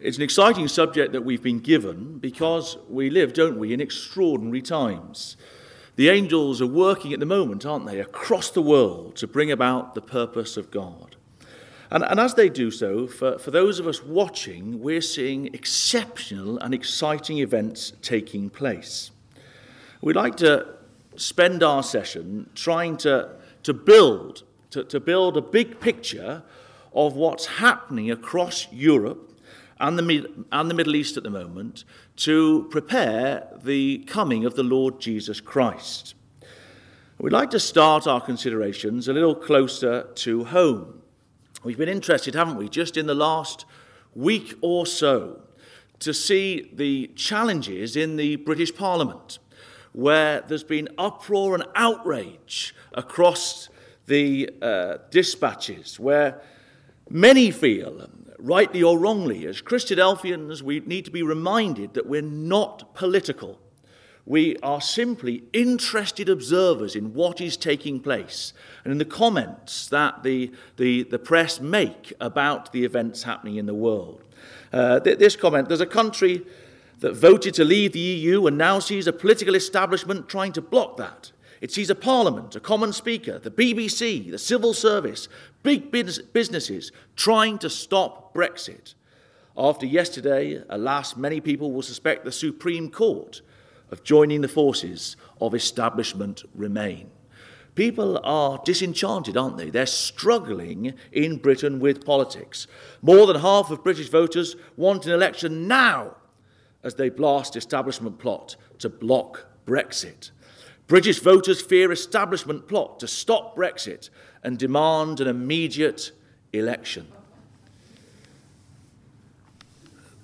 It's an exciting subject that we've been given because we live, don't we, in extraordinary times. The angels are working at the moment, aren't they, across the world to bring about the purpose of God. And, and as they do so, for, for those of us watching, we're seeing exceptional and exciting events taking place. We'd like to spend our session trying to, to build to, to build a big picture of what's happening across Europe and the, and the Middle East at the moment to prepare the coming of the Lord Jesus Christ. We'd like to start our considerations a little closer to home. We've been interested, haven't we, just in the last week or so, to see the challenges in the British Parliament, where there's been uproar and outrage across the uh, dispatches, where many feel rightly or wrongly, as Christadelphians, we need to be reminded that we're not political. We are simply interested observers in what is taking place and in the comments that the, the, the press make about the events happening in the world. Uh, th- this comment there's a country that voted to leave the EU and now sees a political establishment trying to block that. It sees a parliament, a common speaker, the BBC, the civil service, big businesses trying to stop Brexit. After yesterday, alas, many people will suspect the Supreme Court of joining the forces of establishment Remain. People are disenchanted, aren't they? They're struggling in Britain with politics. More than half of British voters want an election now as they blast establishment plot to block Brexit. British voters fear establishment plot to stop Brexit and demand an immediate election.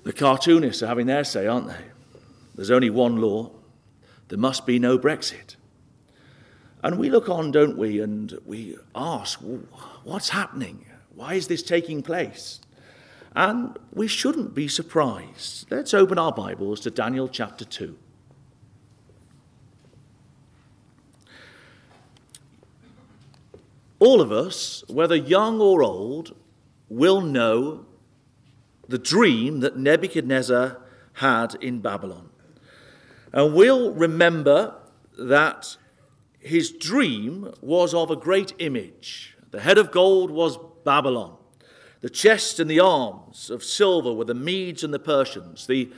The cartoonists are having their say, aren't they? There's only one law. There must be no Brexit. And we look on, don't we, and we ask, what's happening? Why is this taking place? And we shouldn't be surprised. Let's open our Bibles to Daniel chapter 2. All of us, whether young or old, will know the dream that Nebuchadnezzar had in Babylon. And we'll remember that his dream was of a great image. The head of gold was Babylon. The chest and the arms of silver were the Medes and the Persians. The,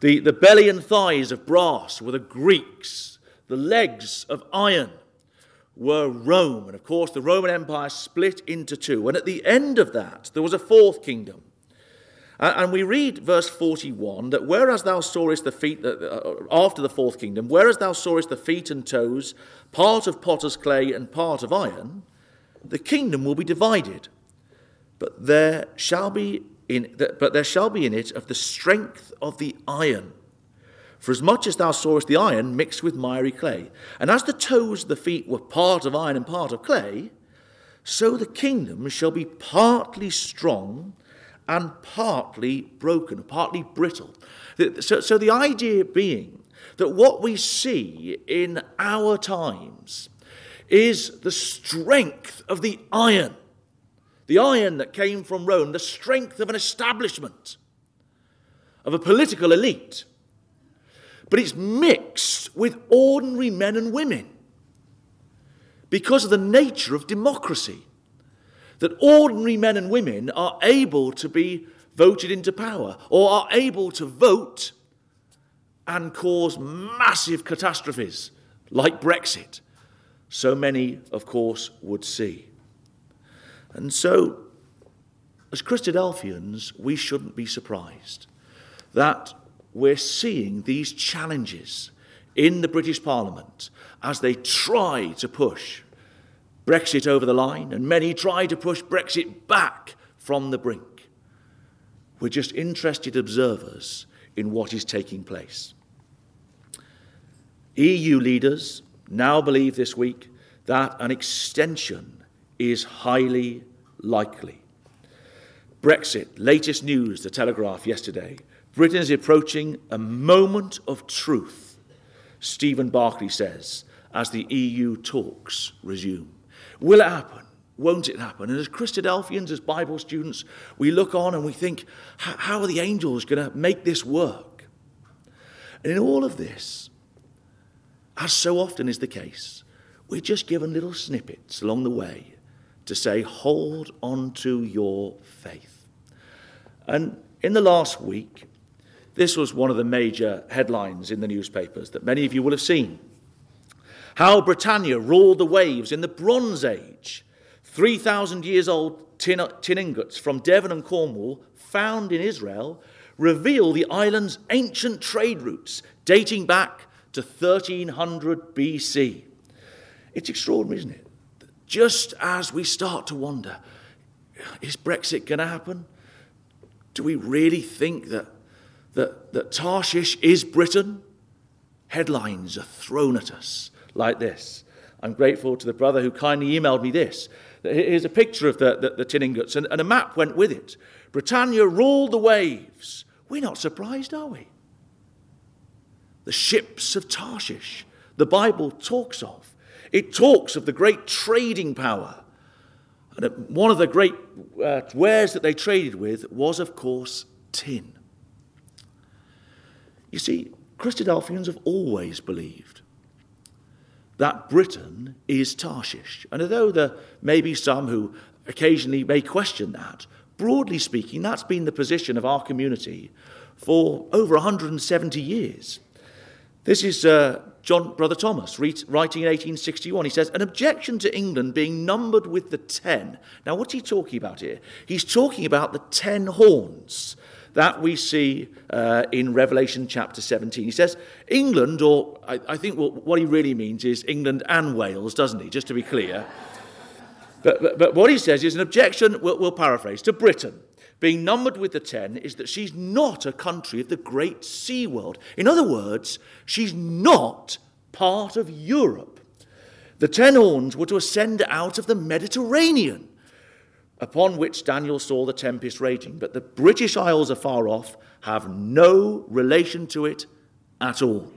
the, the belly and thighs of brass were the Greeks. The legs of iron were Rome. And of course, the Roman Empire split into two. And at the end of that, there was a fourth kingdom. And we read verse 41 that whereas thou sawest the feet, uh, after the fourth kingdom, whereas thou sawest the feet and toes, part of potter's clay and part of iron, the kingdom will be divided. But there shall be in, but there shall be in it of the strength of the iron for as much as thou sawest the iron mixed with miry clay, and as the toes of the feet were part of iron and part of clay, so the kingdom shall be partly strong and partly broken, partly brittle. So, so the idea being that what we see in our times is the strength of the iron, the iron that came from Rome, the strength of an establishment, of a political elite but it's mixed with ordinary men and women because of the nature of democracy. That ordinary men and women are able to be voted into power or are able to vote and cause massive catastrophes like Brexit. So many, of course, would see. And so, as Christadelphians, we shouldn't be surprised that we're seeing these challenges in the British Parliament as they try to push Brexit over the line, and many try to push Brexit back from the brink. We're just interested observers in what is taking place. EU leaders now believe this week that an extension is highly likely. Brexit, latest news, the Telegraph yesterday, Britain is approaching a moment of truth, Stephen Barclay says, as the EU talks resume. Will it happen? won't it happen? And as Christadelphians, as Bible students, we look on and we think, how are the angels going to make this work? And in all of this, as so often is the case, we're just given little snippets along the way to say, hold on to your faith. And in the last week, this was one of the major headlines in the newspapers that many of you will have seen. How Britannia ruled the waves in the Bronze Age. 3,000 years old tin, tin ingots from Devon and Cornwall, found in Israel, reveal the island's ancient trade routes dating back to 1300 BC. It's extraordinary, isn't it? Just as we start to wonder, is Brexit going to happen? Do we really think that, that, that Tarshish is Britain? Headlines are thrown at us like this. I'm grateful to the brother who kindly emailed me this. Here's a picture of the, the, the tin ingots, and, and a map went with it. Britannia ruled the waves. We're not surprised, are we? The ships of Tarshish, the Bible talks of. It talks of the great trading power and one of the great uh, wares that they traded with was, of course, tin. You see, Christadelphians have always believed that Britain is Tarshish. And although there may be some who occasionally may question that, broadly speaking, that's been the position of our community for over 170 years. This is uh, John, Brother Thomas, writing in 1861, he says, An objection to England being numbered with the ten. Now, what's he talking about here? He's talking about the ten horns that we see uh, in Revelation chapter 17. He says, England, or I, I think what, what, he really means is England and Wales, doesn't he? Just to be clear. but, but, but, what he says is an objection, we'll, we'll paraphrase, to Britain being numbered with the ten is that she's not a country of the great sea world. In other words, she's not part of Europe. The ten horns were to ascend out of the Mediterranean, upon which Daniel saw the tempest raging. But the British Isles afar off have no relation to it at all.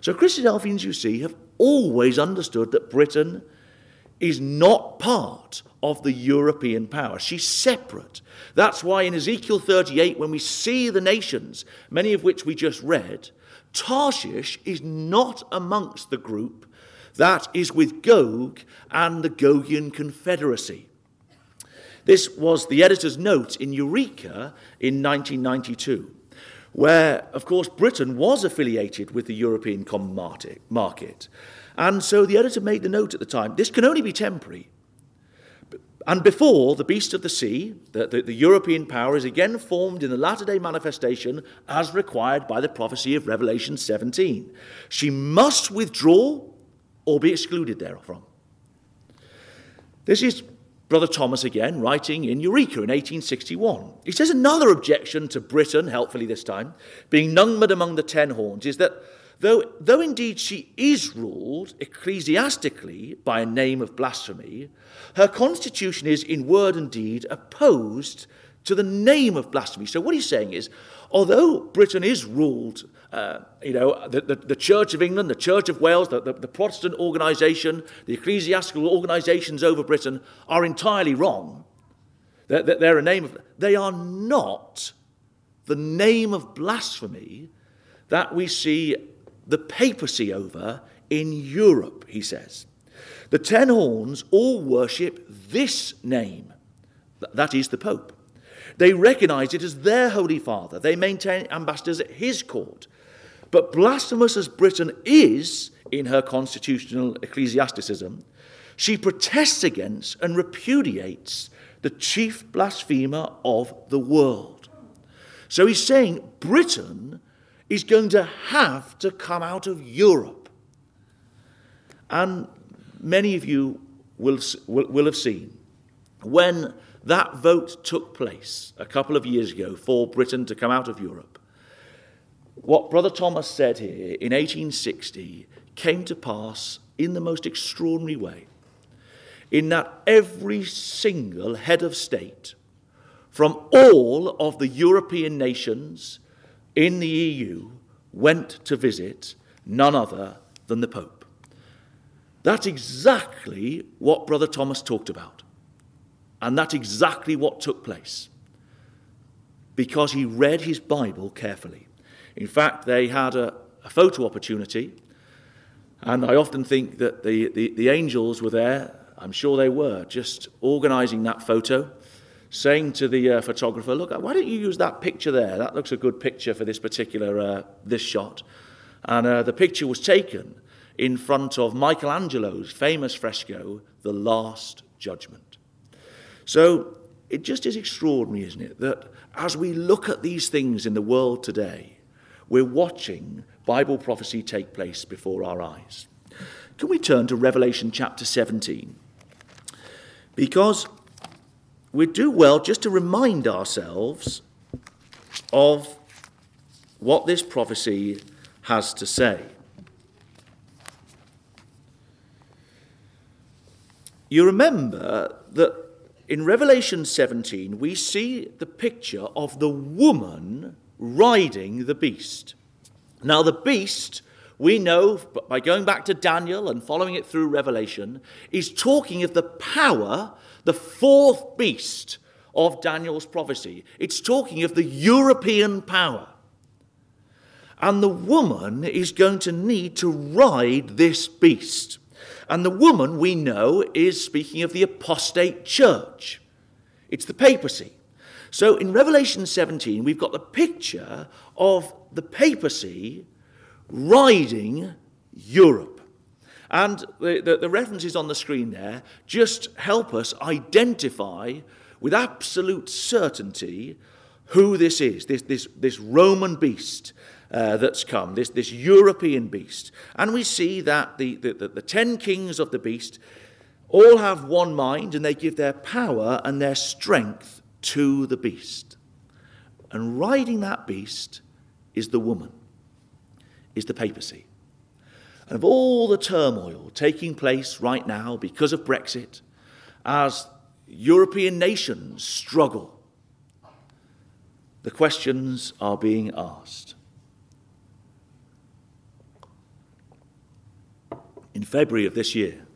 So Christadelphians, you see, have always understood that Britain is not part of the European power. She's separate. That's why in Ezekiel 38, when we see the nations, many of which we just read, Tarshish is not amongst the group that is with Gog and the Gogian Confederacy. This was the editor's note in Eureka in 1992, where, of course, Britain was affiliated with the European Common Market. And so the editor made the note at the time this can only be temporary. And before the beast of the sea, the, the, the, European power is again formed in the latter day manifestation as required by the prophecy of Revelation 17. She must withdraw or be excluded therefrom. This is Brother Thomas again, writing in Eureka in 1861. He says another objection to Britain, helpfully this time, being numbered among the ten horns, is that Though, though indeed she is ruled ecclesiastically by a name of blasphemy, her constitution is in word and deed opposed to the name of blasphemy. So what he's saying is, although Britain is ruled, uh, you know, the, the, the, Church of England, the Church of Wales, the, the, the Protestant organisation, the ecclesiastical organisations over Britain are entirely wrong. They're, they're a name of, they are not the name of blasphemy that we see the papacy over in Europe, he says. The ten horns all worship this name, that is the Pope. They recognize it as their Holy Father. They maintain ambassadors at his court. But blasphemous as Britain is in her constitutional ecclesiasticism, she protests against and repudiates the chief blasphemer of the world. So he's saying Britain is going to have to come out of Europe. And many of you will, will, will have seen when that vote took place a couple of years ago for Britain to come out of Europe, what Brother Thomas said here in 1860 came to pass in the most extraordinary way, in that every single head of state from all of the European nations in the EU went to visit none other than the Pope. That's exactly what Brother Thomas talked about. And that's exactly what took place because he read his Bible carefully. In fact, they had a, a photo opportunity, and I often think that the, the, the angels were there. I'm sure they were, just organizing that photo, saying to the uh, photographer, Look, why don't you use that picture there? That looks a good picture for this particular uh, this shot. And uh, the picture was taken in front of Michelangelo's famous fresco, The Last Judgment. So it just is extraordinary, isn't it, that as we look at these things in the world today, we're watching Bible prophecy take place before our eyes. Can we turn to Revelation chapter 17? Because we do well just to remind ourselves of what this prophecy has to say. You remember that in Revelation 17, we see the picture of the woman riding the beast. Now, the beast, we know by going back to Daniel and following it through Revelation, is talking of the power, the fourth beast of Daniel's prophecy. It's talking of the European power. And the woman is going to need to ride this beast. And the woman, we know, is speaking of the apostate church. It's the papacy. So in Revelation 17, we've got the picture of the papacy riding Europe. And the, the, the, references on the screen there just help us identify with absolute certainty who this is this, this, this Roman beast uh, that's come, this, this European beast. And we see that the, the, the, the ten kings of the beast all have one mind and they give their power and their strength to the beast. And riding that beast is the woman, is the papacy. And of all the turmoil taking place right now because of Brexit, as European nations struggle, the questions are being asked in February of this year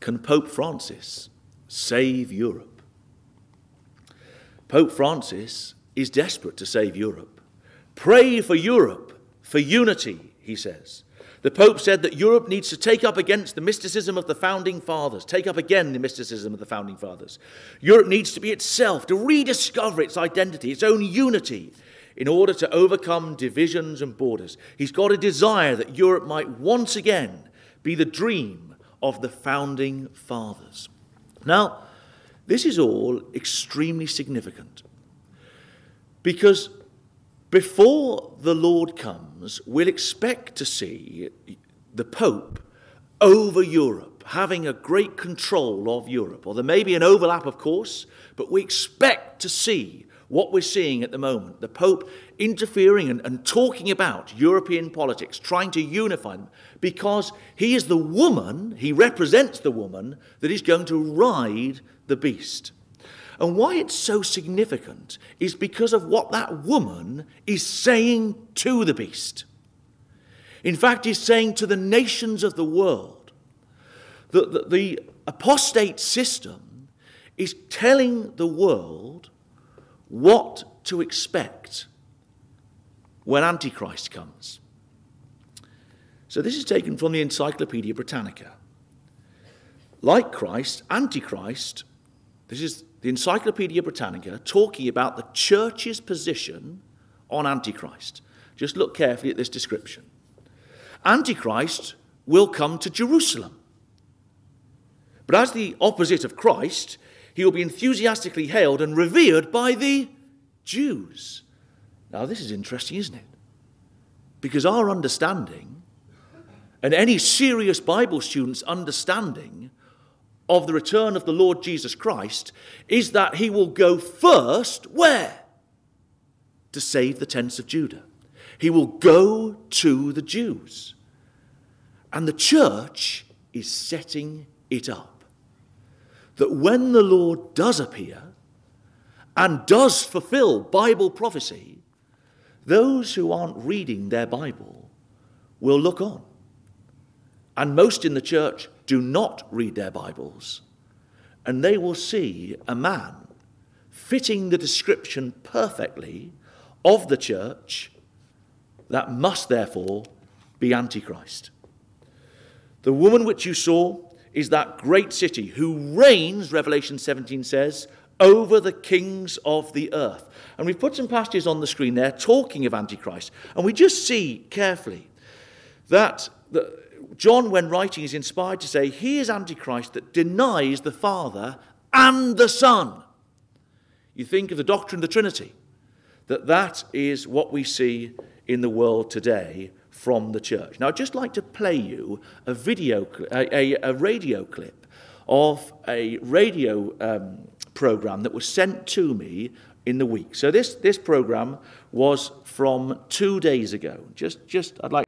Can Pope Francis save Europe? Pope Francis is desperate to save Europe. Pray for Europe, for unity, he says. The Pope said that Europe needs to take up against the mysticism of the founding fathers, take up again the mysticism of the founding fathers. Europe needs to be itself, to rediscover its identity, its own unity, in order to overcome divisions and borders. He's got a desire that Europe might once again be the dream of the founding fathers. Now, this is all extremely significant because before the Lord comes, we'll expect to see the Pope over Europe, having a great control of Europe. Or there may be an overlap, of course, but we expect to see what we're seeing at the moment the Pope interfering and, and, talking about European politics, trying to unify them, because he is the woman, he represents the woman that is going to ride the beast. And why it's so significant is because of what that woman is saying to the beast. In fact, he's saying to the nations of the world that the, the apostate system is telling the world what to expect when Antichrist comes. So, this is taken from the Encyclopedia Britannica. Like Christ, Antichrist, this is the Encyclopedia Britannica talking about the church's position on Antichrist. Just look carefully at this description. Antichrist will come to Jerusalem. But as the opposite of Christ, he will be enthusiastically hailed and revered by the Jews. Now, this is interesting, isn't it? Because our understanding, and any serious Bible student's understanding of the return of the Lord Jesus Christ, is that he will go first where? To save the tents of Judah. He will go to the Jews. And the church is setting it up that when the Lord does appear and does fulfill Bible prophecy, those who aren't reading their Bible will look on. And most in the church do not read their Bibles. and they will see a man fitting the description perfectly of the church that must therefore be Antichrist. The woman which you saw is that great city who reigns, Revelation 17 says, over the kings of the earth. And we've put some passages on the screen there talking of Antichrist. And we just see carefully that the, John, when writing, is inspired to say, He is Antichrist that denies the Father and the Son. You think of the doctrine of the Trinity, that that is what we see in the world today from the church. Now, I'd just like to play you a video, a, a, a radio clip of a radio um, program that was sent to me in the week. So this, this program was from two days ago. Just, just I'd like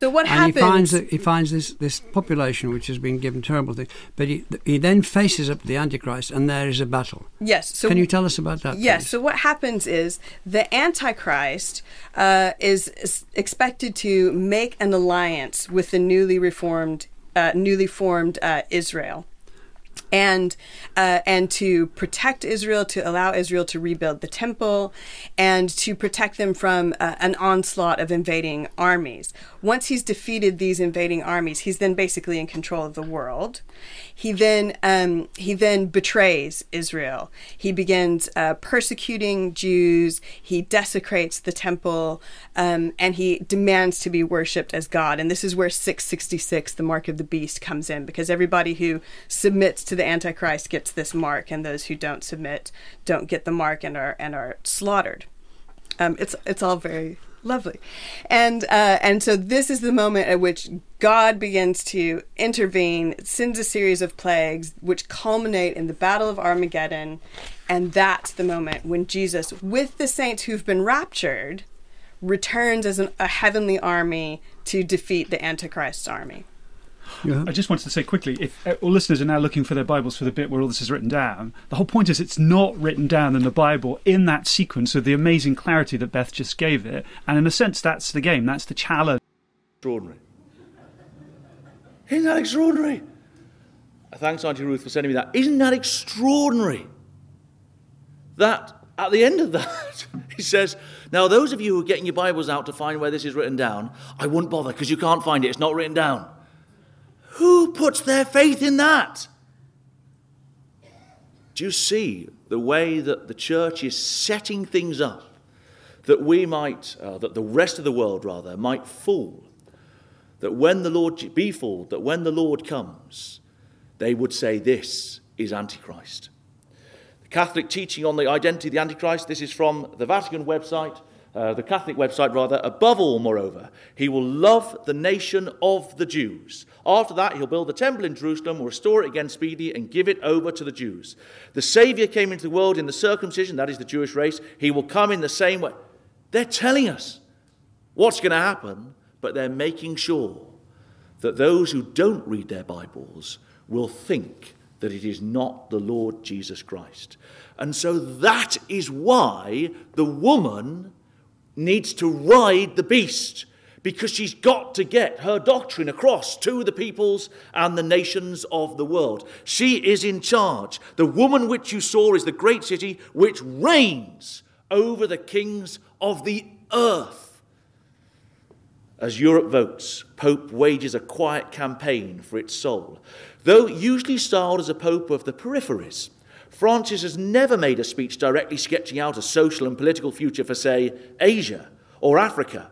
so what and happens? he finds that he finds this, this population which has been given terrible things, but he he then faces up to the Antichrist, and there is a battle. Yes. So can you tell us about that? Yes. please? So what happens is the Antichrist uh, is, is expected to make an alliance with the newly reformed, uh, newly formed uh, Israel and uh, and to protect Israel, to allow Israel to rebuild the temple, and to protect them from uh, an onslaught of invading armies. Once he's defeated these invading armies, he's then basically in control of the world. He then um, he then betrays Israel. He begins uh, persecuting Jews. He desecrates the temple, um, and he demands to be worshipped as God. And this is where 666, the mark of the beast, comes in because everybody who submits to the Antichrist gets this mark, and those who don't submit don't get the mark and are and are slaughtered. Um, it's it's all very lovely, and uh, and so this is the moment at which God begins to intervene, sends a series of plagues, which culminate in the Battle of Armageddon, and that's the moment when Jesus, with the saints who've been raptured, returns as an, a heavenly army to defeat the Antichrist's army. Yeah. I just wanted to say quickly if uh, all listeners are now looking for their Bibles for the bit where all this is written down, the whole point is it's not written down in the Bible in that sequence of the amazing clarity that Beth just gave it. And in a sense, that's the game, that's the challenge. extraordinary. Isn't that extraordinary? Thanks, Auntie Ruth, for sending me that. Isn't that extraordinary? That at the end of that, he says, Now, those of you who are getting your Bibles out to find where this is written down, I wouldn't bother because you can't find it. It's not written down. Who puts their faith in that? Do you see the way that the church is setting things up that we might, uh, that the rest of the world rather, might fall? That when the Lord be fooled, that when the Lord comes, they would say, This is Antichrist. The Catholic teaching on the identity of the Antichrist, this is from the Vatican website, uh, the Catholic website rather. Above all, moreover, he will love the nation of the Jews. After that, he'll build the temple in Jerusalem, restore it again speedily, and give it over to the Jews. The Saviour came into the world in the circumcision, that is the Jewish race. He will come in the same way. They're telling us what's going to happen, but they're making sure that those who don't read their Bibles will think that it is not the Lord Jesus Christ. And so that is why the woman needs to ride the beast because she's got to get her doctrine across to the peoples and the nations of the world. She is in charge. The woman which you saw is the great city which reigns over the kings of the earth. As Europe votes, Pope wages a quiet campaign for its soul. Though usually styled as a pope of the peripheries, Francis has never made a speech directly sketching out a social and political future for, say, Asia or Africa.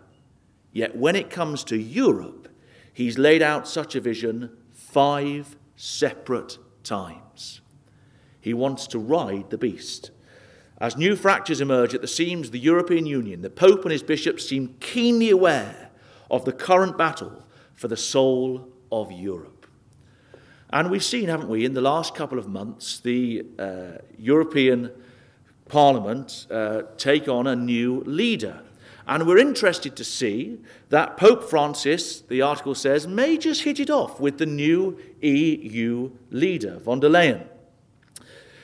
Yet when it comes to Europe, he's laid out such a vision five separate times. He wants to ride the beast. As new fractures emerge at the seams of the European Union, the Pope and his bishops seem keenly aware of the current battle for the soul of Europe. And we've seen, haven't we, in the last couple of months, the uh, European Parliament uh, take on a new leader. And we're interested to see that Pope Francis, the article says, may just hit it off with the new EU leader, von der Leyen.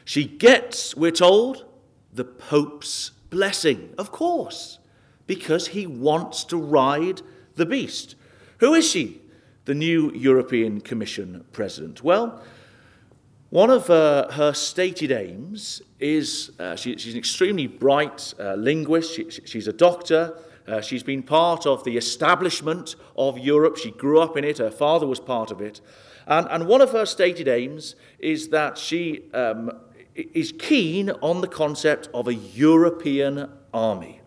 She gets, we're told, the Pope's blessing, of course, because he wants to ride the beast. Who is she? The new European Commission president? Well, One of uh, her stated aims is uh, she, she's an extremely bright uh, linguist, she, she's a doctor, uh, she's been part of the establishment of Europe, she grew up in it, her father was part of it. And, and one of her stated aims is that she um, is keen on the concept of a European army.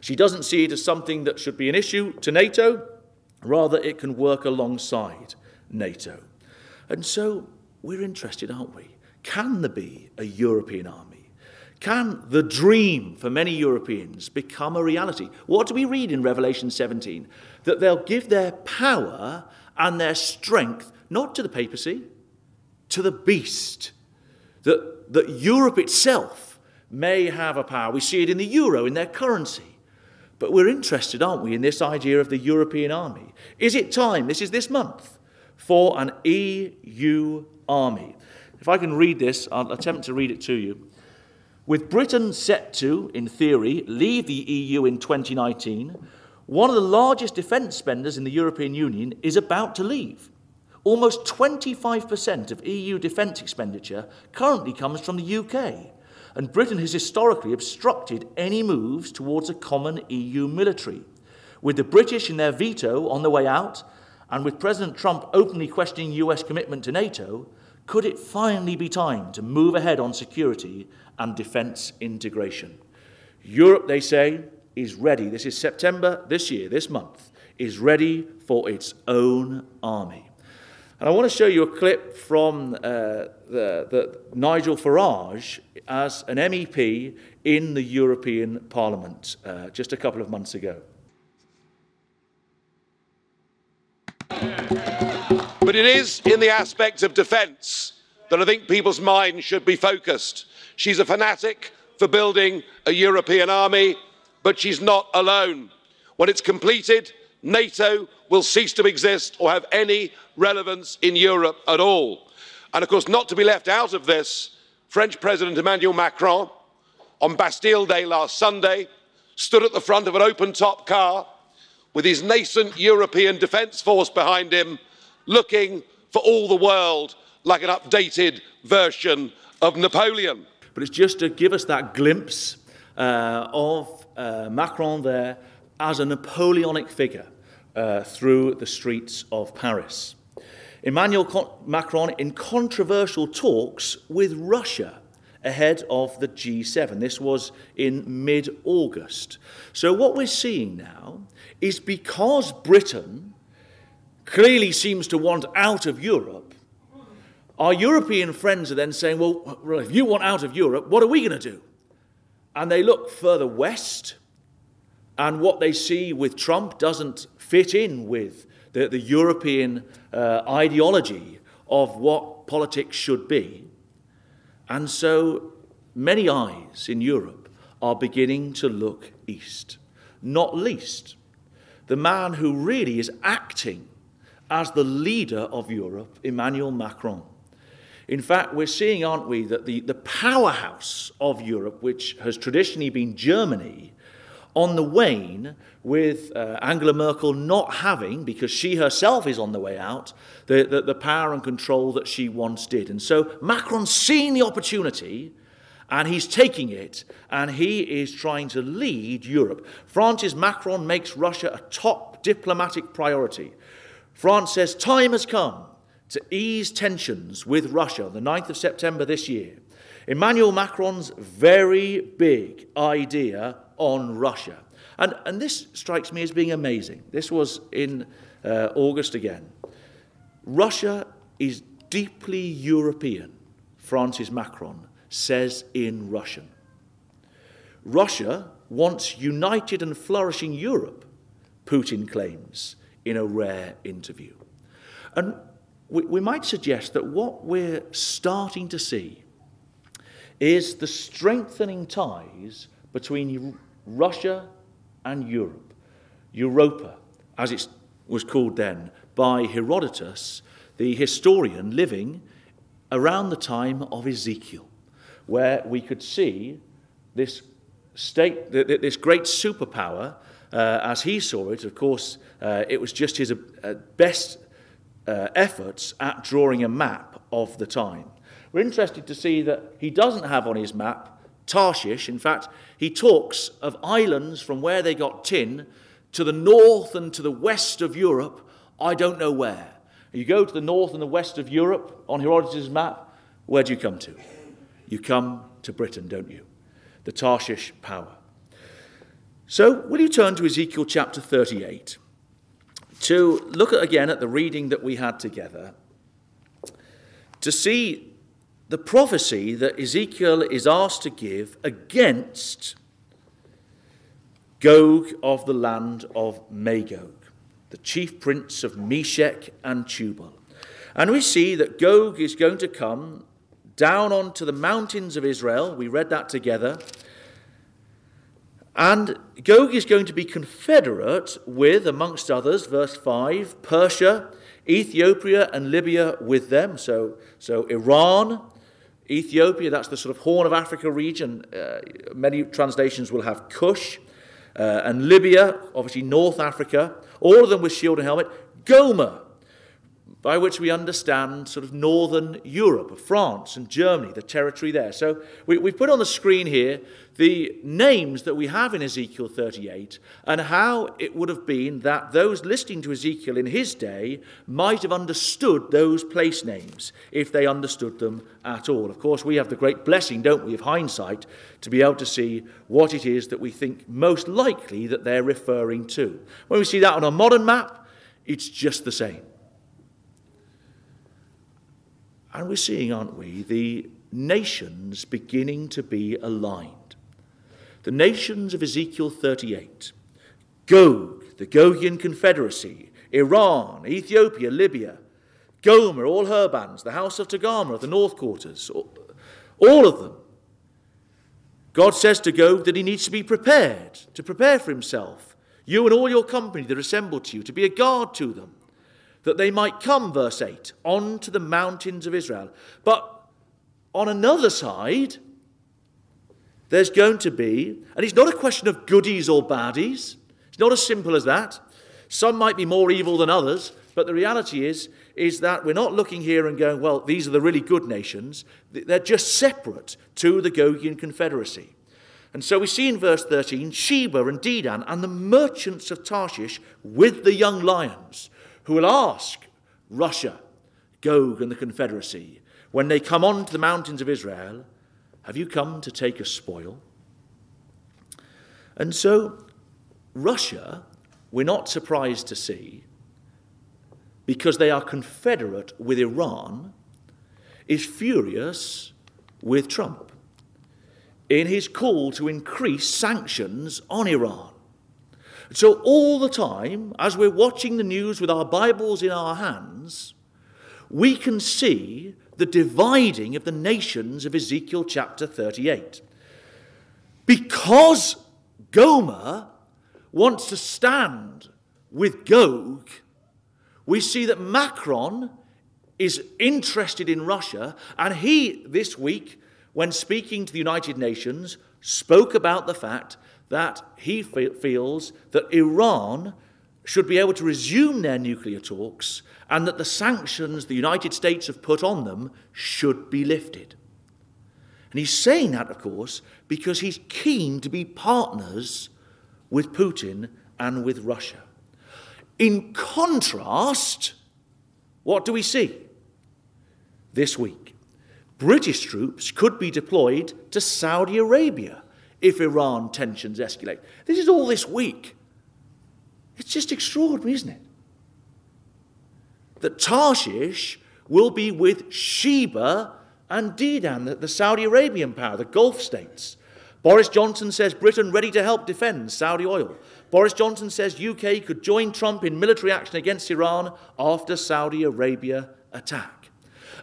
She doesn't see it as something that should be an issue to NATO, rather, it can work alongside NATO. And so we're interested, aren't we? Can there be a European army? Can the dream for many Europeans become a reality? What do we read in Revelation 17? That they'll give their power and their strength not to the papacy, to the beast. That, that Europe itself may have a power. We see it in the euro, in their currency. But we're interested, aren't we, in this idea of the European army? Is it time, this is this month, for an EU army? If I can read this, I'll attempt to read it to you. With Britain set to, in theory, leave the EU in 2019, one of the largest defence spenders in the European Union is about to leave. Almost 25% of EU defence expenditure currently comes from the UK, and Britain has historically obstructed any moves towards a common EU military. With the British in their veto on the way out, and with President Trump openly questioning US commitment to NATO, could it finally be time to move ahead on security and defence integration? Europe, they say, is ready. This is September this year, this month, is ready for its own army. And I want to show you a clip from uh, the, the Nigel Farage as an MEP in the European Parliament uh, just a couple of months ago. But it is in the aspect of defence that I think people's minds should be focused. She's a fanatic for building a European army, but she's not alone. When it's completed, NATO will cease to exist or have any relevance in Europe at all. And of course, not to be left out of this, French President Emmanuel Macron, on Bastille Day last Sunday, stood at the front of an open top car with his nascent European Defence Force behind him, looking for all the world like an updated version of Napoleon. But it's just to give us that glimpse uh, of uh, Macron there as a Napoleonic figure uh, through the streets of Paris. Emmanuel Macron in controversial talks with Russia ahead of the G7. This was in mid August. So, what we're seeing now is because Britain clearly seems to want out of Europe, our European friends are then saying, well, if you want out of Europe, what are we going to do? And they look further west, and what they see with Trump doesn't fit in with the, the European uh, ideology of what politics should be. And so many eyes in Europe are beginning to look east, not least the man who really is acting as the leader of Europe, Emmanuel Macron. In fact, we're seeing, aren't we, that the, the powerhouse of Europe, which has traditionally been Germany, on the wane with uh, Angela Merkel not having, because she herself is on the way out, the, the, the power and control that she once did. And so Macron's seeing the opportunity and he's taking it and he is trying to lead Europe. France's Macron makes Russia a top diplomatic priority. France says time has come to ease tensions with Russia, on the 9th of September this year. Emmanuel Macron's very big idea on Russia. And, and this strikes me as being amazing. This was in uh, August again. Russia is deeply European, France's Macron says in Russian. Russia wants united and flourishing Europe, Putin claims in a rare interview. And we, we might suggest that what we're starting to see is the strengthening ties between Russia and Europe. Europa, as it was called then by Herodotus, the historian living around the time of Ezekiel, where we could see this state, this great superpower, uh, as he saw it. Of course, uh, it was just his uh, best uh, efforts at drawing a map of the time. we're interested to see that he doesn't have on his map Tarshish. In fact, he talks of islands from where they got tin to the north and to the west of Europe, I don't know where. You go to the north and the west of Europe on Herodotus' map, where do you come to? You come to Britain, don't you? The Tarshish power. So, will you turn to Ezekiel chapter 38 to look at, again at the reading that we had together to see the prophecy that Ezekiel is asked to give against Gog of the land of Magog, the chief prince of Meshech and Tubal. And we see that Gog is going to come down onto the mountains of Israel. We read that together. And Gog is going to be confederate with, amongst others, verse 5, Persia, Ethiopia, and Libya with them. So, so Iran, Ethiopia, that's the sort of Horn of Africa region. Uh, many translations will have Cush. Uh, and Libya, obviously North Africa, all of them with shield and helmet. Gomer, by which we understand sort of northern Europe, France and Germany, the territory there. So we, we've put on the screen here the names that we have in Ezekiel 38 and how it would have been that those listening to Ezekiel in his day might have understood those place names if they understood them at all. Of course, we have the great blessing, don't we, of hindsight to be able to see what it is that we think most likely that they're referring to. When we see that on a modern map, it's just the same. And we're seeing, aren't we, the nations beginning to be aligned. The nations of Ezekiel 38 Gog, the Gogian Confederacy, Iran, Ethiopia, Libya, Gomer, all her bands, the house of Togarmah, the north quarters, all of them. God says to Gog that he needs to be prepared, to prepare for himself. You and all your company that are assembled to you, to be a guard to them that they might come, verse 8, onto the mountains of Israel. But on another side, there's going to be, and it's not a question of goodies or baddies, it's not as simple as that. Some might be more evil than others, but the reality is, is that we're not looking here and going, well, these are the really good nations. They're just separate to the Gogian Confederacy. And so we see in verse 13 Sheba and Dedan and the merchants of Tarshish with the young lions who will ask Russia, Gog, and the Confederacy, when they come on to the mountains of Israel, Have you come to take a spoil? And so, Russia, we're not surprised to see, because they are confederate with Iran, is furious with Trump in his call to increase sanctions on Iran. So, all the time, as we're watching the news with our Bibles in our hands, we can see the dividing of the nations of Ezekiel chapter 38. Because Gomer wants to stand with Gog, we see that Macron is interested in Russia, and he, this week, when speaking to the United Nations, spoke about the fact that he feels that Iran should be able to resume their nuclear talks and that the sanctions the United States have put on them should be lifted. And he's saying that, of course, because he's keen to be partners with Putin and with Russia. In contrast, what do we see? This week, British troops could be deployed to Saudi Arabia if Iran tensions escalate. This is all this week. It's just extraordinary, isn't it? That Tarshish will be with Sheba and Dedan, the Saudi Arabian power, the Gulf states. Boris Johnson says Britain ready to help defend Saudi oil. Boris Johnson says UK could join Trump in military action against Iran after Saudi Arabia attack.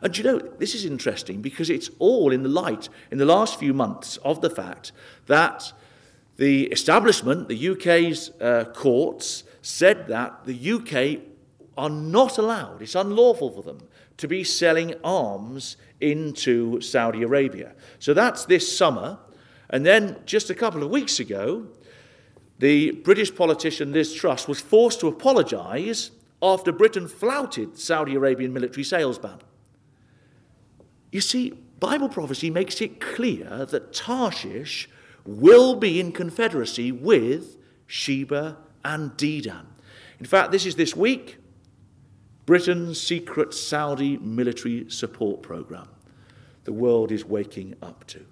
And you know, this is interesting because it's all in the light in the last few months of the fact that the establishment, the UK's uh, courts, said that the UK are not allowed, it's unlawful for them to be selling arms into Saudi Arabia. So that's this summer. And then just a couple of weeks ago, the British politician Liz Truss was forced to apologise after Britain flouted Saudi Arabian military sales ban. You see, Bible prophecy makes it clear that Tarshish will be in confederacy with Sheba and Dedan. In fact, this is this week Britain's secret Saudi military support program. The world is waking up to.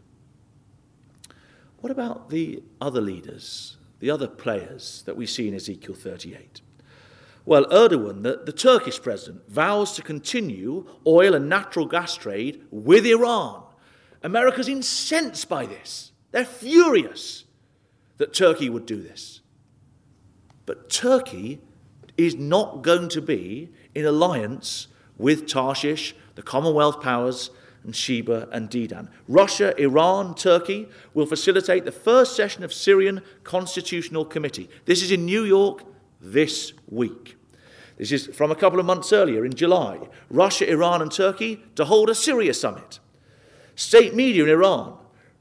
What about the other leaders, the other players that we see in Ezekiel 38? Well, Erdogan, the, the, Turkish president, vows to continue oil and natural gas trade with Iran. America's incensed by this. They're furious that Turkey would do this. But Turkey is not going to be in alliance with Tarshish, the Commonwealth powers, and Sheba and Dedan. Russia, Iran, Turkey will facilitate the first session of Syrian Constitutional Committee. This is in New York this week. This is from a couple of months earlier in July. Russia, Iran, and Turkey to hold a Syria summit. State media in Iran,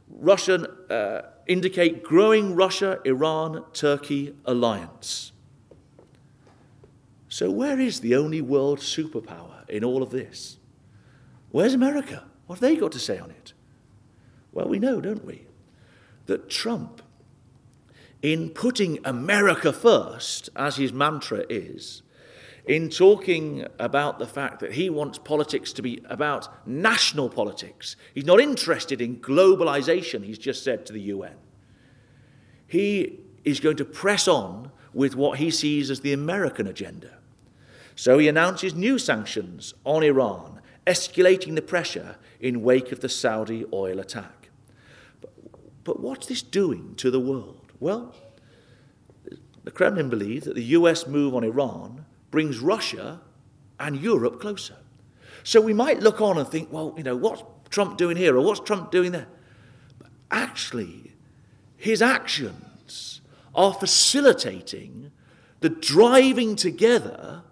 Russian uh, indicate growing Russia, Iran, Turkey alliance. So, where is the only world superpower in all of this? Where's America? What have they got to say on it? Well, we know, don't we, that Trump, in putting America first, as his mantra is, in talking about the fact that he wants politics to be about national politics, he's not interested in globalization, he's just said to the UN. He is going to press on with what he sees as the American agenda. So he announces new sanctions on Iran, escalating the pressure in wake of the Saudi oil attack. But, but what's this doing to the world? Well, the Kremlin believe that the US move on Iran brings Russia and Europe closer. So we might look on and think, well, you know, what's Trump doing here or what's Trump doing there? But actually, his actions are facilitating the driving together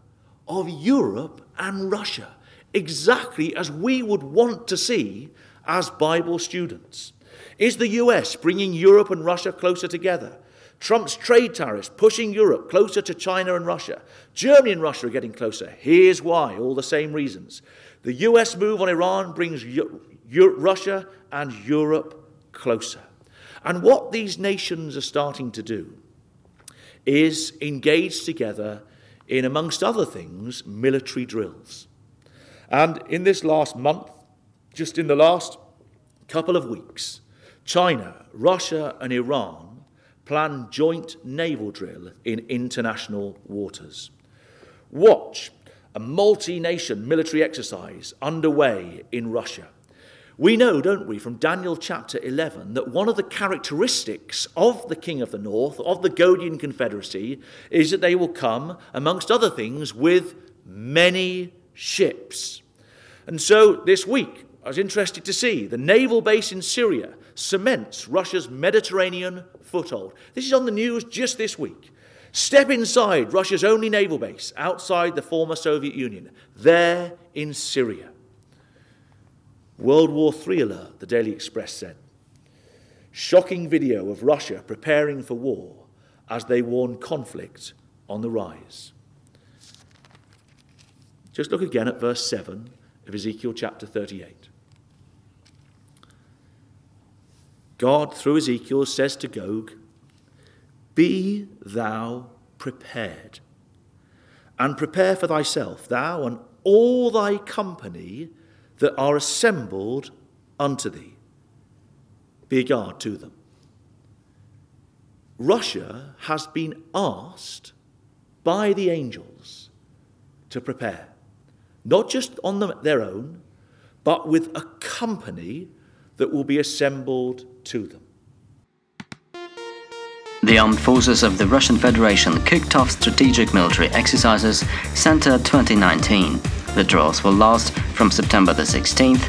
of Europe and Russia, exactly as we would want to see as Bible students. Is the US bringing Europe and Russia closer together? Trump's trade tariffs pushing Europe closer to China and Russia. Germany and Russia are getting closer. Here's why, all the same reasons. The US move on Iran brings Russia and Europe closer. And what these nations are starting to do is engage together in, amongst other things, military drills. And in this last month, just in the last couple of weeks, China, Russia, and Iran plan joint naval drill in international waters. Watch a multi nation military exercise underway in Russia. We know, don't we, from Daniel chapter 11, that one of the characteristics of the King of the North, of the Gogian Confederacy, is that they will come, amongst other things, with many ships. And so this week, I was interested to see the naval base in Syria cements Russia's Mediterranean foothold. This is on the news just this week. Step inside Russia's only naval base outside the former Soviet Union, there in Syria. World War III alert, the Daily Express said. Shocking video of Russia preparing for war as they warn conflict on the rise. Just look again at verse 7 of Ezekiel chapter 38. God, through Ezekiel, says to Gog, Be thou prepared, and prepare for thyself, thou and all thy company that are assembled unto thee. Be a guard to them. Russia has been asked by the angels to prepare, not just on their own, but with a company that will be assembled to them. The armed forces of the Russian Federation kicked off strategic military exercises Center 2019. The drills will last from September the 16th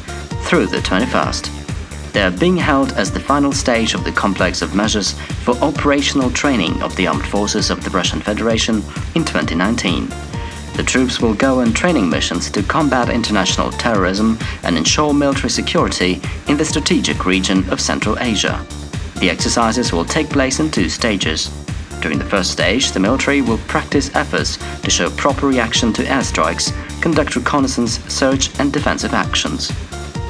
through the 21st. They are being held as the final stage of the complex of measures for operational training of the armed forces of the Russian Federation in 2019. The troops will go on training missions to combat international terrorism and ensure military security in the strategic region of Central Asia. The exercises will take place in two stages. During the first stage, the military will practice efforts to show proper reaction to airstrikes, conduct reconnaissance, search and defensive actions.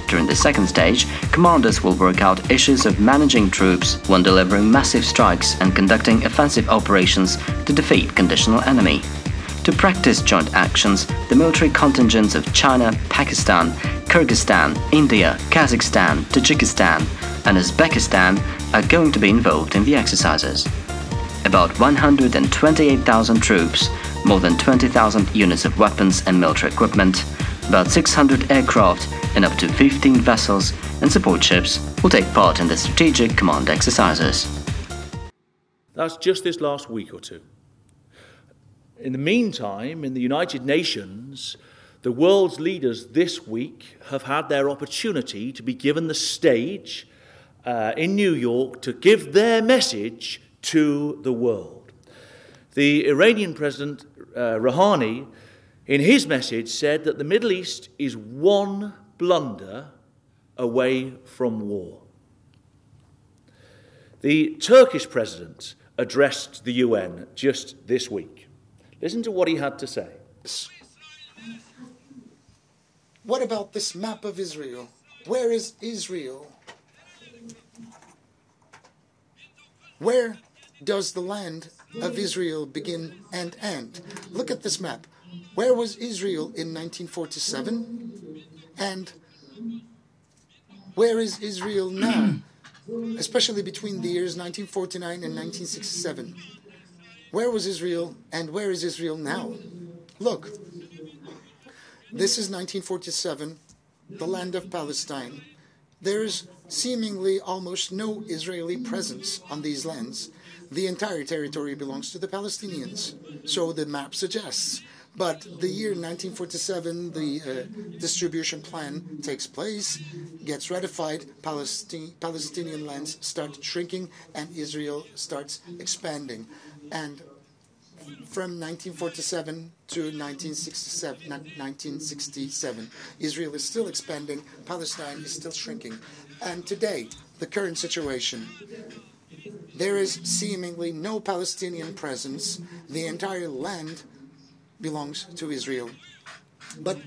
During the second stage, commanders will work out issues of managing troops when delivering massive strikes and conducting offensive operations to defeat conditional enemy. To practice joint actions, the military contingents of China, Pakistan, Kyrgyzstan, India, Kazakhstan, Tajikistan, and Uzbekistan are going to be involved in the exercises. About 128,000 troops, more than 20,000 units of weapons and military equipment, about 600 aircraft, and up to 15 vessels and support ships will take part in the Strategic Command exercises. That's just this last week or two. In the meantime, in the United Nations, the world's leaders this week have had their opportunity to be given the stage uh, in New York to give their message to the world. The Iranian President uh, Rouhani, in his message, said that the Middle East is one blunder away from war. The Turkish president addressed the UN just this week. Listen to what he had to say. What about this map of Israel? Where is Israel? Where does the land of Israel begin and end? Look at this map. Where was Israel in 1947? And where is Israel now? Especially between the years 1949 and 1967. Where was Israel and where is Israel now? Look, this is 1947, the land of Palestine. There's seemingly almost no Israeli presence on these lands. The entire territory belongs to the Palestinians, so the map suggests. But the year 1947, the uh, distribution plan takes place, gets ratified, Palestine, Palestinian lands start shrinking, and Israel starts expanding. And from 1947 to 1967, 1967, Israel is still expanding, Palestine is still shrinking. And today, the current situation, there is seemingly no Palestinian presence. The entire land belongs to Israel. But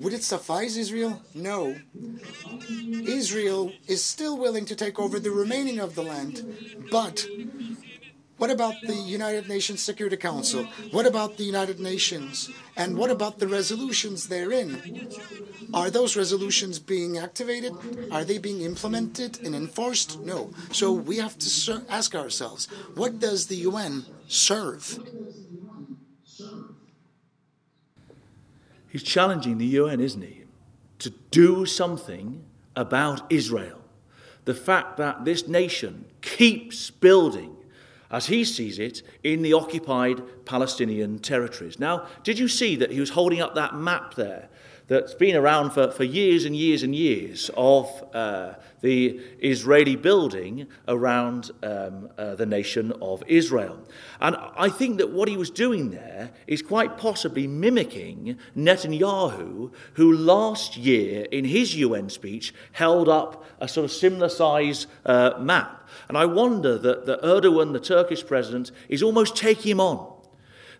would it suffice Israel? No. Israel is still willing to take over the remaining of the land, but what about the United Nations Security Council? What about the United Nations? And what about the resolutions therein? Are those resolutions being activated? Are they being implemented and enforced? No. So we have to ask ourselves what does the UN serve? He's challenging the UN, isn't he, to do something about Israel. The fact that this nation keeps building, as he sees it, in the occupied Palestinian territories. Now, did you see that he was holding up that map there that's been around for, for years and years and years of uh, the Israeli building around um, uh, the nation of Israel. And I think that what he was doing there is quite possibly mimicking Netanyahu, who last year in his UN speech held up a sort of similar size uh, map. And I wonder that, that Erdogan, the Turkish president, is almost taking him on.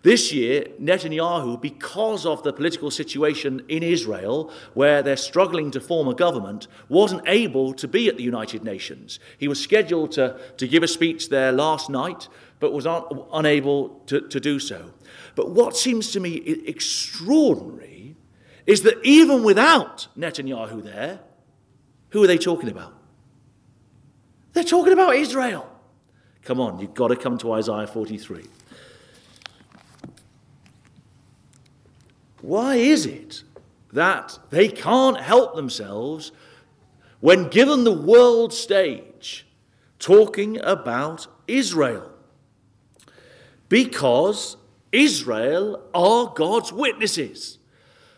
This year, Netanyahu, because of the political situation in Israel, where they're struggling to form a government, wasn't able to be at the United Nations. He was scheduled to, to give a speech there last night, but was un- unable to, to do so. But what seems to me extraordinary is that even without Netanyahu there, who are they talking about? They're talking about Israel. Come on, you've got to come to Isaiah 43. Why is it that they can't help themselves when given the world stage talking about Israel? Because Israel are God's witnesses.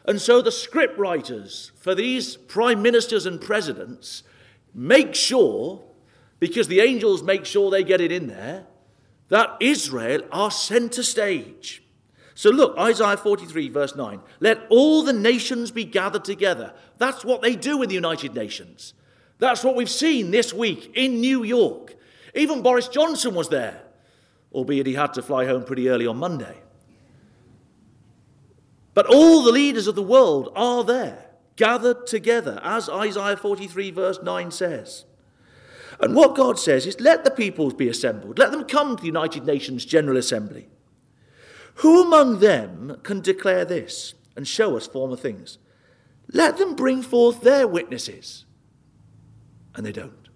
And so the script writers for these prime ministers and presidents make sure, because the angels make sure they get it in there, that Israel are center stage. So look, Isaiah 43, verse 9. Let all the nations be gathered together. That's what they do in the United Nations. That's what we've seen this week in New York. Even Boris Johnson was there, albeit he had to fly home pretty early on Monday. But all the leaders of the world are there. gathered together, as Isaiah 43, verse 9 says. And what God says is, let the peoples be assembled, let them come to the United Nations General Assembly. Who among them can declare this and show us former things? Let them bring forth their witnesses. And they don't.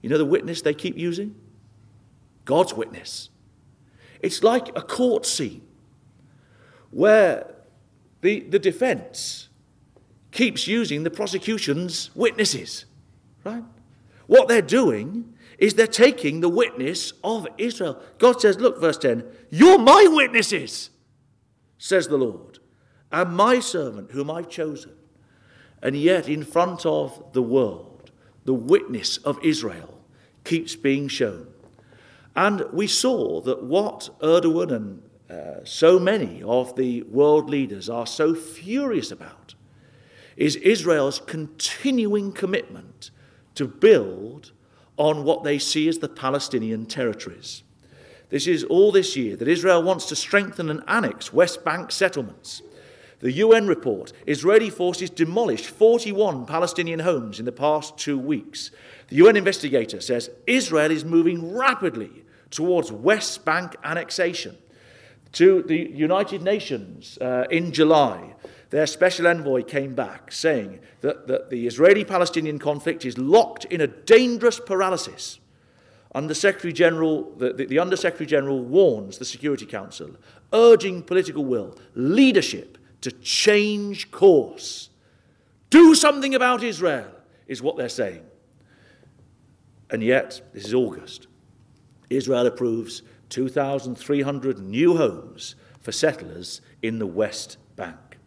You know the witness they keep using? God's witness. It's like a court scene where the, the defense keeps using the prosecution's witnesses, right? What they're doing is they're taking the witness of Israel. God says, Look, verse 10, you're my witnesses, says the Lord, and my servant whom I've chosen. And yet, in front of the world, the witness of Israel keeps being shown. And we saw that what Erdogan and uh, so many of the world leaders are so furious about is Israel's continuing commitment to build on what they see as the Palestinian territories. This is all this year that Israel wants to strengthen and annex West Bank settlements. The UN report Israeli forces demolished 41 Palestinian homes in the past two weeks. The UN investigator says Israel is moving rapidly towards West Bank annexation. To the United Nations uh, in July, their special envoy came back saying that, that the Israeli Palestinian conflict is locked in a dangerous paralysis. Secretary General, the, the, the Under Secretary General warns the Security Council, urging political will, leadership to change course. Do something about Israel, is what they're saying. And yet, this is August. Israel approves 2,300 new homes for settlers in the West Bank.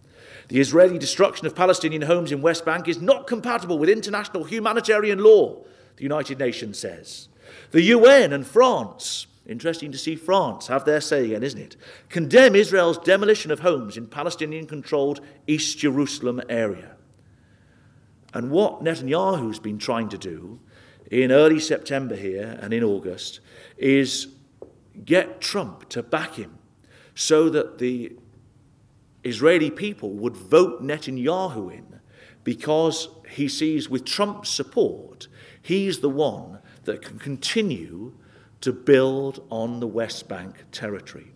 The Israeli destruction of Palestinian homes in West Bank is not compatible with international humanitarian law, the United Nations says. The UN and France, interesting to see France have their say again, isn't it? Condemn Israel's demolition of homes in Palestinian controlled East Jerusalem area. And what Netanyahu's been trying to do in early September here and in August is get Trump to back him so that the Israeli people would vote Netanyahu in because he sees with Trump's support, he's the one that can continue to build on the West Bank territory.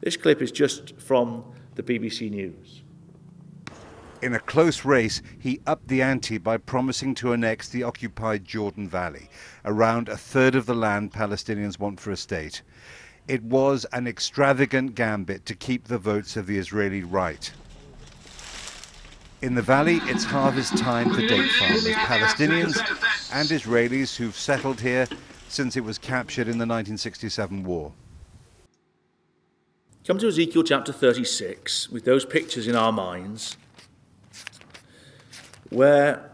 This clip is just from the BBC News. In a close race, he upped the ante by promising to annex the occupied Jordan Valley, around a third of the land Palestinians want for a state. It was an extravagant gambit to keep the votes of the Israeli right. In the valley, it's harvest time for date farmers, Palestinians and Israelis who've settled here since it was captured in the 1967 war. Come to Ezekiel chapter 36 with those pictures in our minds where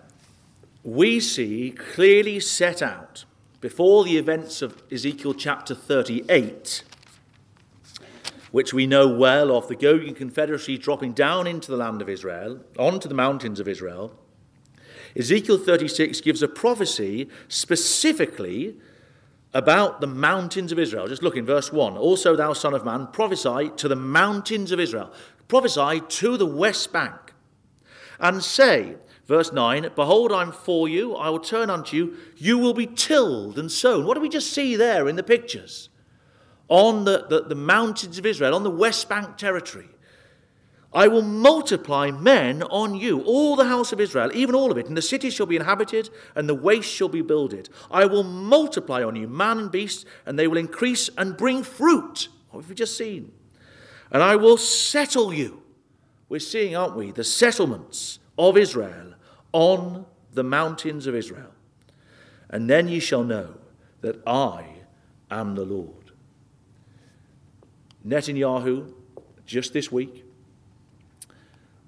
we see clearly set out before the events of Ezekiel chapter 38, which we know well of the Gogian Confederacy dropping down into the land of Israel, onto the mountains of Israel, Ezekiel 36 gives a prophecy specifically about the mountains of Israel. Just look in verse 1. Also, thou son of man, prophesy to the mountains of Israel. Prophesy to the west bank. And say, Verse 9 Behold, I'm for you, I will turn unto you, you will be tilled and sown. What do we just see there in the pictures? On the, the, the mountains of Israel, on the West Bank territory. I will multiply men on you, all the house of Israel, even all of it, and the cities shall be inhabited, and the waste shall be builded. I will multiply on you man and beast, and they will increase and bring fruit. What have we just seen? And I will settle you. We're seeing, aren't we, the settlements of Israel on the mountains of Israel. And then ye shall know that I am the Lord. Netanyahu, just this week,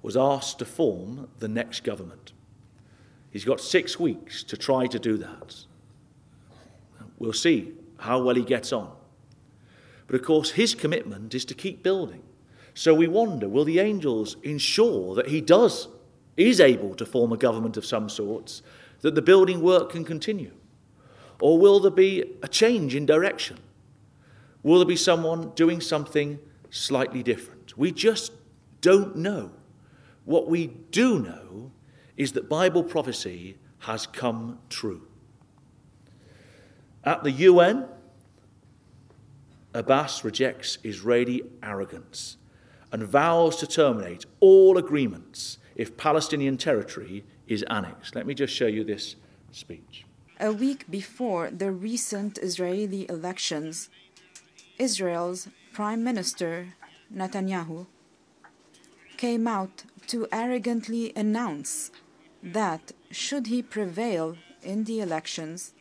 was asked to form the next government. He's got six weeks to try to do that. We'll see how well he gets on. But of course, his commitment is to keep building. So we wonder will the angels ensure that he does is able to form a government of some sorts, that the building work can continue? Or will there be a change in direction? Will there be someone doing something slightly different? We just don't know What we do know is that Bible prophecy has come true. At the UN, Abbas rejects Israeli arrogance and vows to terminate all agreements if Palestinian territory is annexed. Let me just show you this speech. A week before the recent Israeli elections, Israel's Prime Minister Netanyahu came out to arrogantly announce that should he prevail in the elections,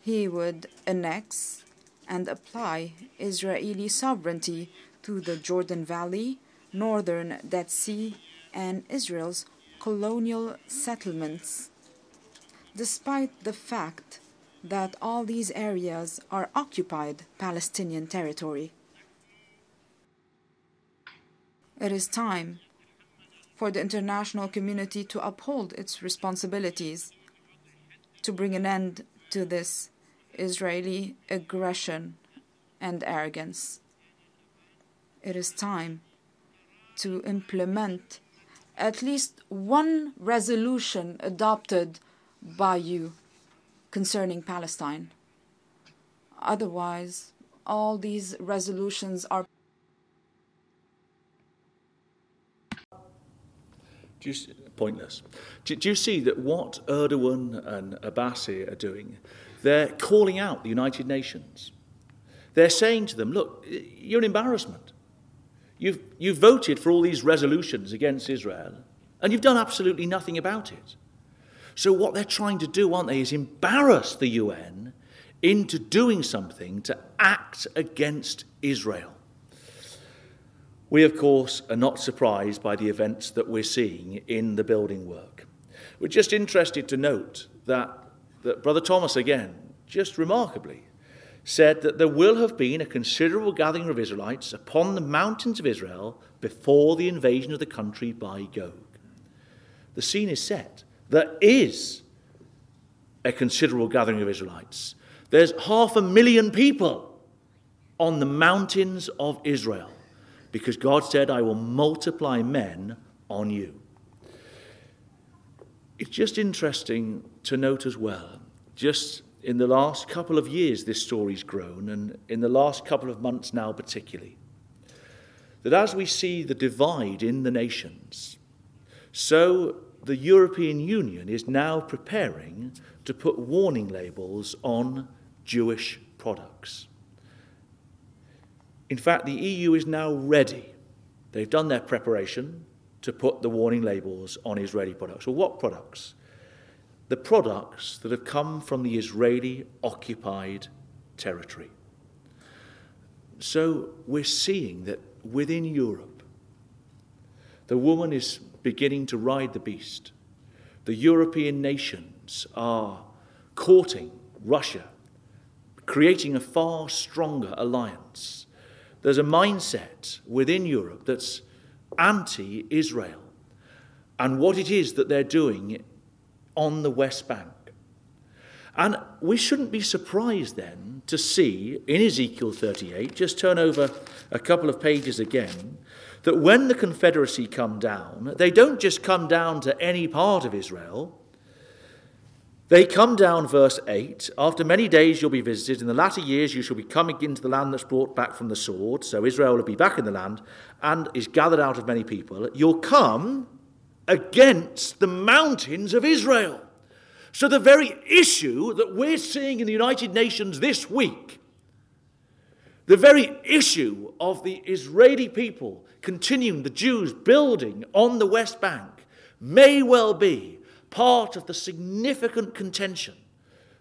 he would annex and apply Israeli sovereignty to the Jordan Valley, northern Dead Sea, and Israel's colonial settlements. Despite the fact that all these areas are occupied Palestinian territory. It is time for the international community to uphold its responsibilities to bring an end to this Israeli aggression and arrogance. It is time to implement at least one resolution adopted by you concerning Palestine. Otherwise, all these resolutions are. Pointless. Do, do, you see that what Erdogan and Abbasi are doing? They're calling out the United Nations. They're saying to them, look, you're an embarrassment. You've, you've voted for all these resolutions against Israel, and you've done absolutely nothing about it. So, what they're trying to do, aren't they, is embarrass the UN into doing something to act against Israel. We, of course, are not surprised by the events that we're seeing in the building work. We're just interested to note that, that Brother Thomas, again, just remarkably, said that there will have been a considerable gathering of Israelites upon the mountains of Israel before the invasion of the country by Gog. The scene is set. There is a considerable gathering of Israelites. There's half a million people on the mountains of Israel because God said, I will multiply men on you. It's just interesting to note as well, just in the last couple of years, this story's grown, and in the last couple of months now, particularly, that as we see the divide in the nations, so the European Union is now preparing to put warning labels on Jewish products. In fact, the EU is now ready. They've done their preparation to put the warning labels on Israeli products. Well, what products? The products that have come from the Israeli occupied territory. So we're seeing that within Europe, the woman is beginning to ride the beast. The European nations are courting Russia, creating a far stronger alliance. There's a mindset within Europe that's anti Israel and what it is that they're doing on the West Bank. And we shouldn't be surprised then to see in Ezekiel 38, just turn over a couple of pages again, that when the Confederacy come down, they don't just come down to any part of Israel. They come down, verse 8, after many days you'll be visited. In the latter years you shall be coming into the land that's brought back from the sword. So Israel will be back in the land and is gathered out of many people. You'll come against the mountains of Israel. So the very issue that we're seeing in the United Nations this week, the very issue of the Israeli people continuing, the Jews building on the West Bank, may well be part of the significant contention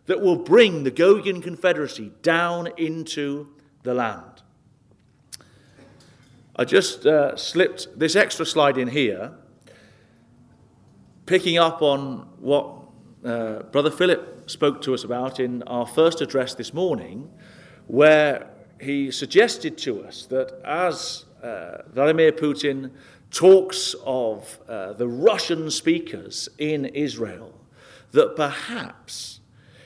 that will bring the Gogian Confederacy down into the land. I just uh, slipped this extra slide in here, picking up on what uh, Brother Philip spoke to us about in our first address this morning, where he suggested to us that as uh, Vladimir Putin talks of uh, the Russian speakers in Israel, that perhaps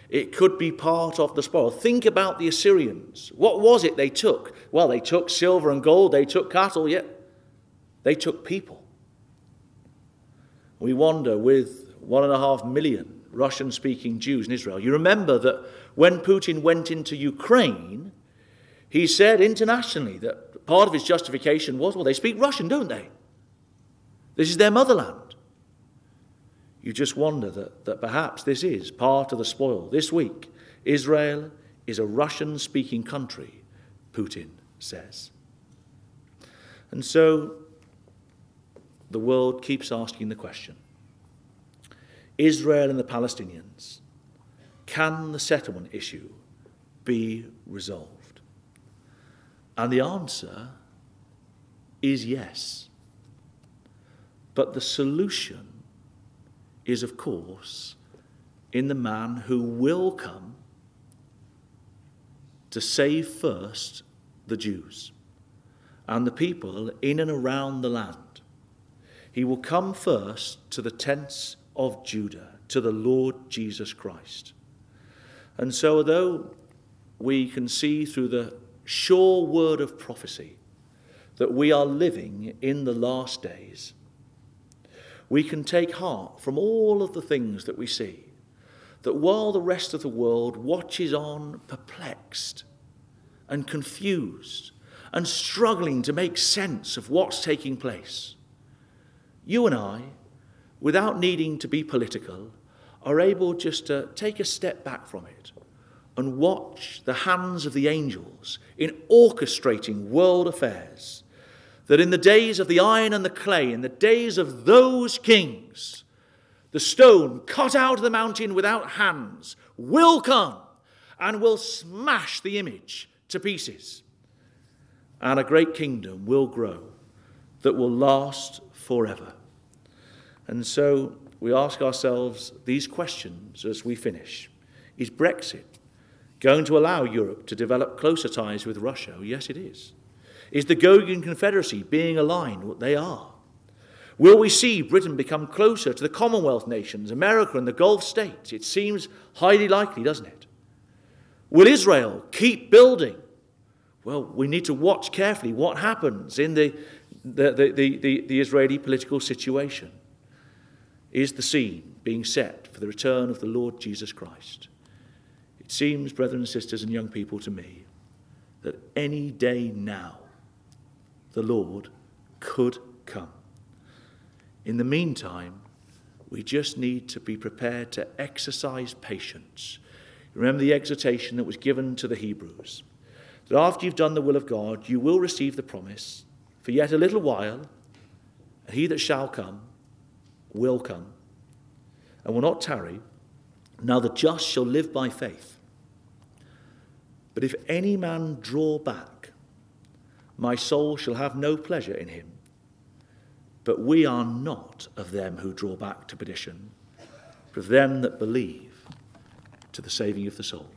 it could be part of the spoil. Think about the Assyrians. What was it they took? Well, they took silver and gold, they took cattle, yet they took people. We wonder with one and a half million Russian speaking Jews in Israel. You remember that when Putin went into Ukraine, he said internationally that part of his justification was well, they speak Russian, don't they? This is their motherland. You just wonder that, that perhaps this is part of the spoil. This week, Israel is a Russian speaking country, Putin says. And so the world keeps asking the question Israel and the Palestinians, can the settlement issue be resolved? And the answer is yes. But the solution is, of course, in the man who will come to save first the Jews and the people in and around the land. He will come first to the tents of Judah, to the Lord Jesus Christ. And so, although we can see through the sure word of prophecy that we are living in the last days, we can take heart from all of the things that we see that while the rest of the world watches on perplexed and confused and struggling to make sense of what's taking place, you and I, without needing to be political, are able just to take a step back from it and watch the hands of the angels in orchestrating world affairs. That in the days of the iron and the clay, in the days of those kings, the stone cut out of the mountain without hands will come and will smash the image to pieces. And a great kingdom will grow that will last forever. And so we ask ourselves these questions as we finish Is Brexit going to allow Europe to develop closer ties with Russia? Yes, it is. Is the Gogian Confederacy being aligned? What they are. Will we see Britain become closer to the Commonwealth nations, America and the Gulf states? It seems highly likely, doesn't it? Will Israel keep building? Well, we need to watch carefully what happens in the, the, the, the, the Israeli political situation. Is the scene being set for the return of the Lord Jesus Christ? It seems, brethren and sisters and young people, to me that any day now the Lord could come. In the meantime, we just need to be prepared to exercise patience. Remember the exhortation that was given to the Hebrews that after you've done the will of God, you will receive the promise for yet a little while, he that shall come will come and will not tarry. Now the just shall live by faith. But if any man draw back, my soul shall have no pleasure in him. But we are not of them who draw back to perdition, but of them that believe to the saving of the soul.